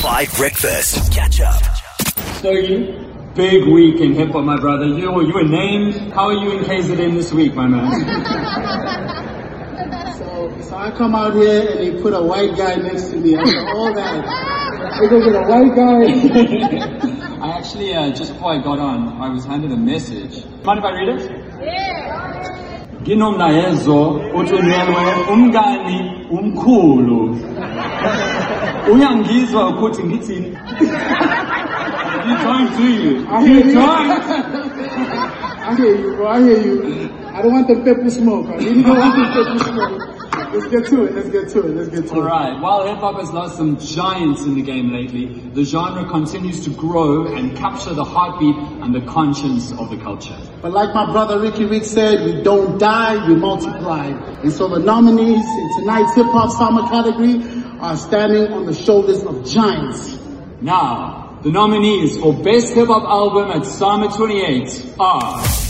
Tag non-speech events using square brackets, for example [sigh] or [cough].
Five Breakfast. Catch up. Stogie, big week in hip hop, my brother. You, you were named. How are you in KZN this week, my man? [laughs] So, so I come out here and they put a white guy next to me. After all that, they go get a white guy. [laughs] I actually, uh, just before I got on, I was handed a message. Mind if I read it? Nginomlayezo uthunyelwe umngani umkhulu. Uyangizwa ukuthi ngithini? You joined to you. I hear You you. joined. I hear you, bro. I hear you. I don't want the pepper smoke. I really don't want the pepper smoke. Let's get to it. Let's get to it. Let's get to it. Alright, while hip hop has lost some giants in the game lately, the genre continues to grow and capture the heartbeat and the conscience of the culture. But like my brother Riky Rick said, we don't die, we multiply. And so the nominees in tonight's hip hop SAMA category are standing on the shoulders of giants. Now, the nominees for Best Hip Hop Album at SAMA 28 are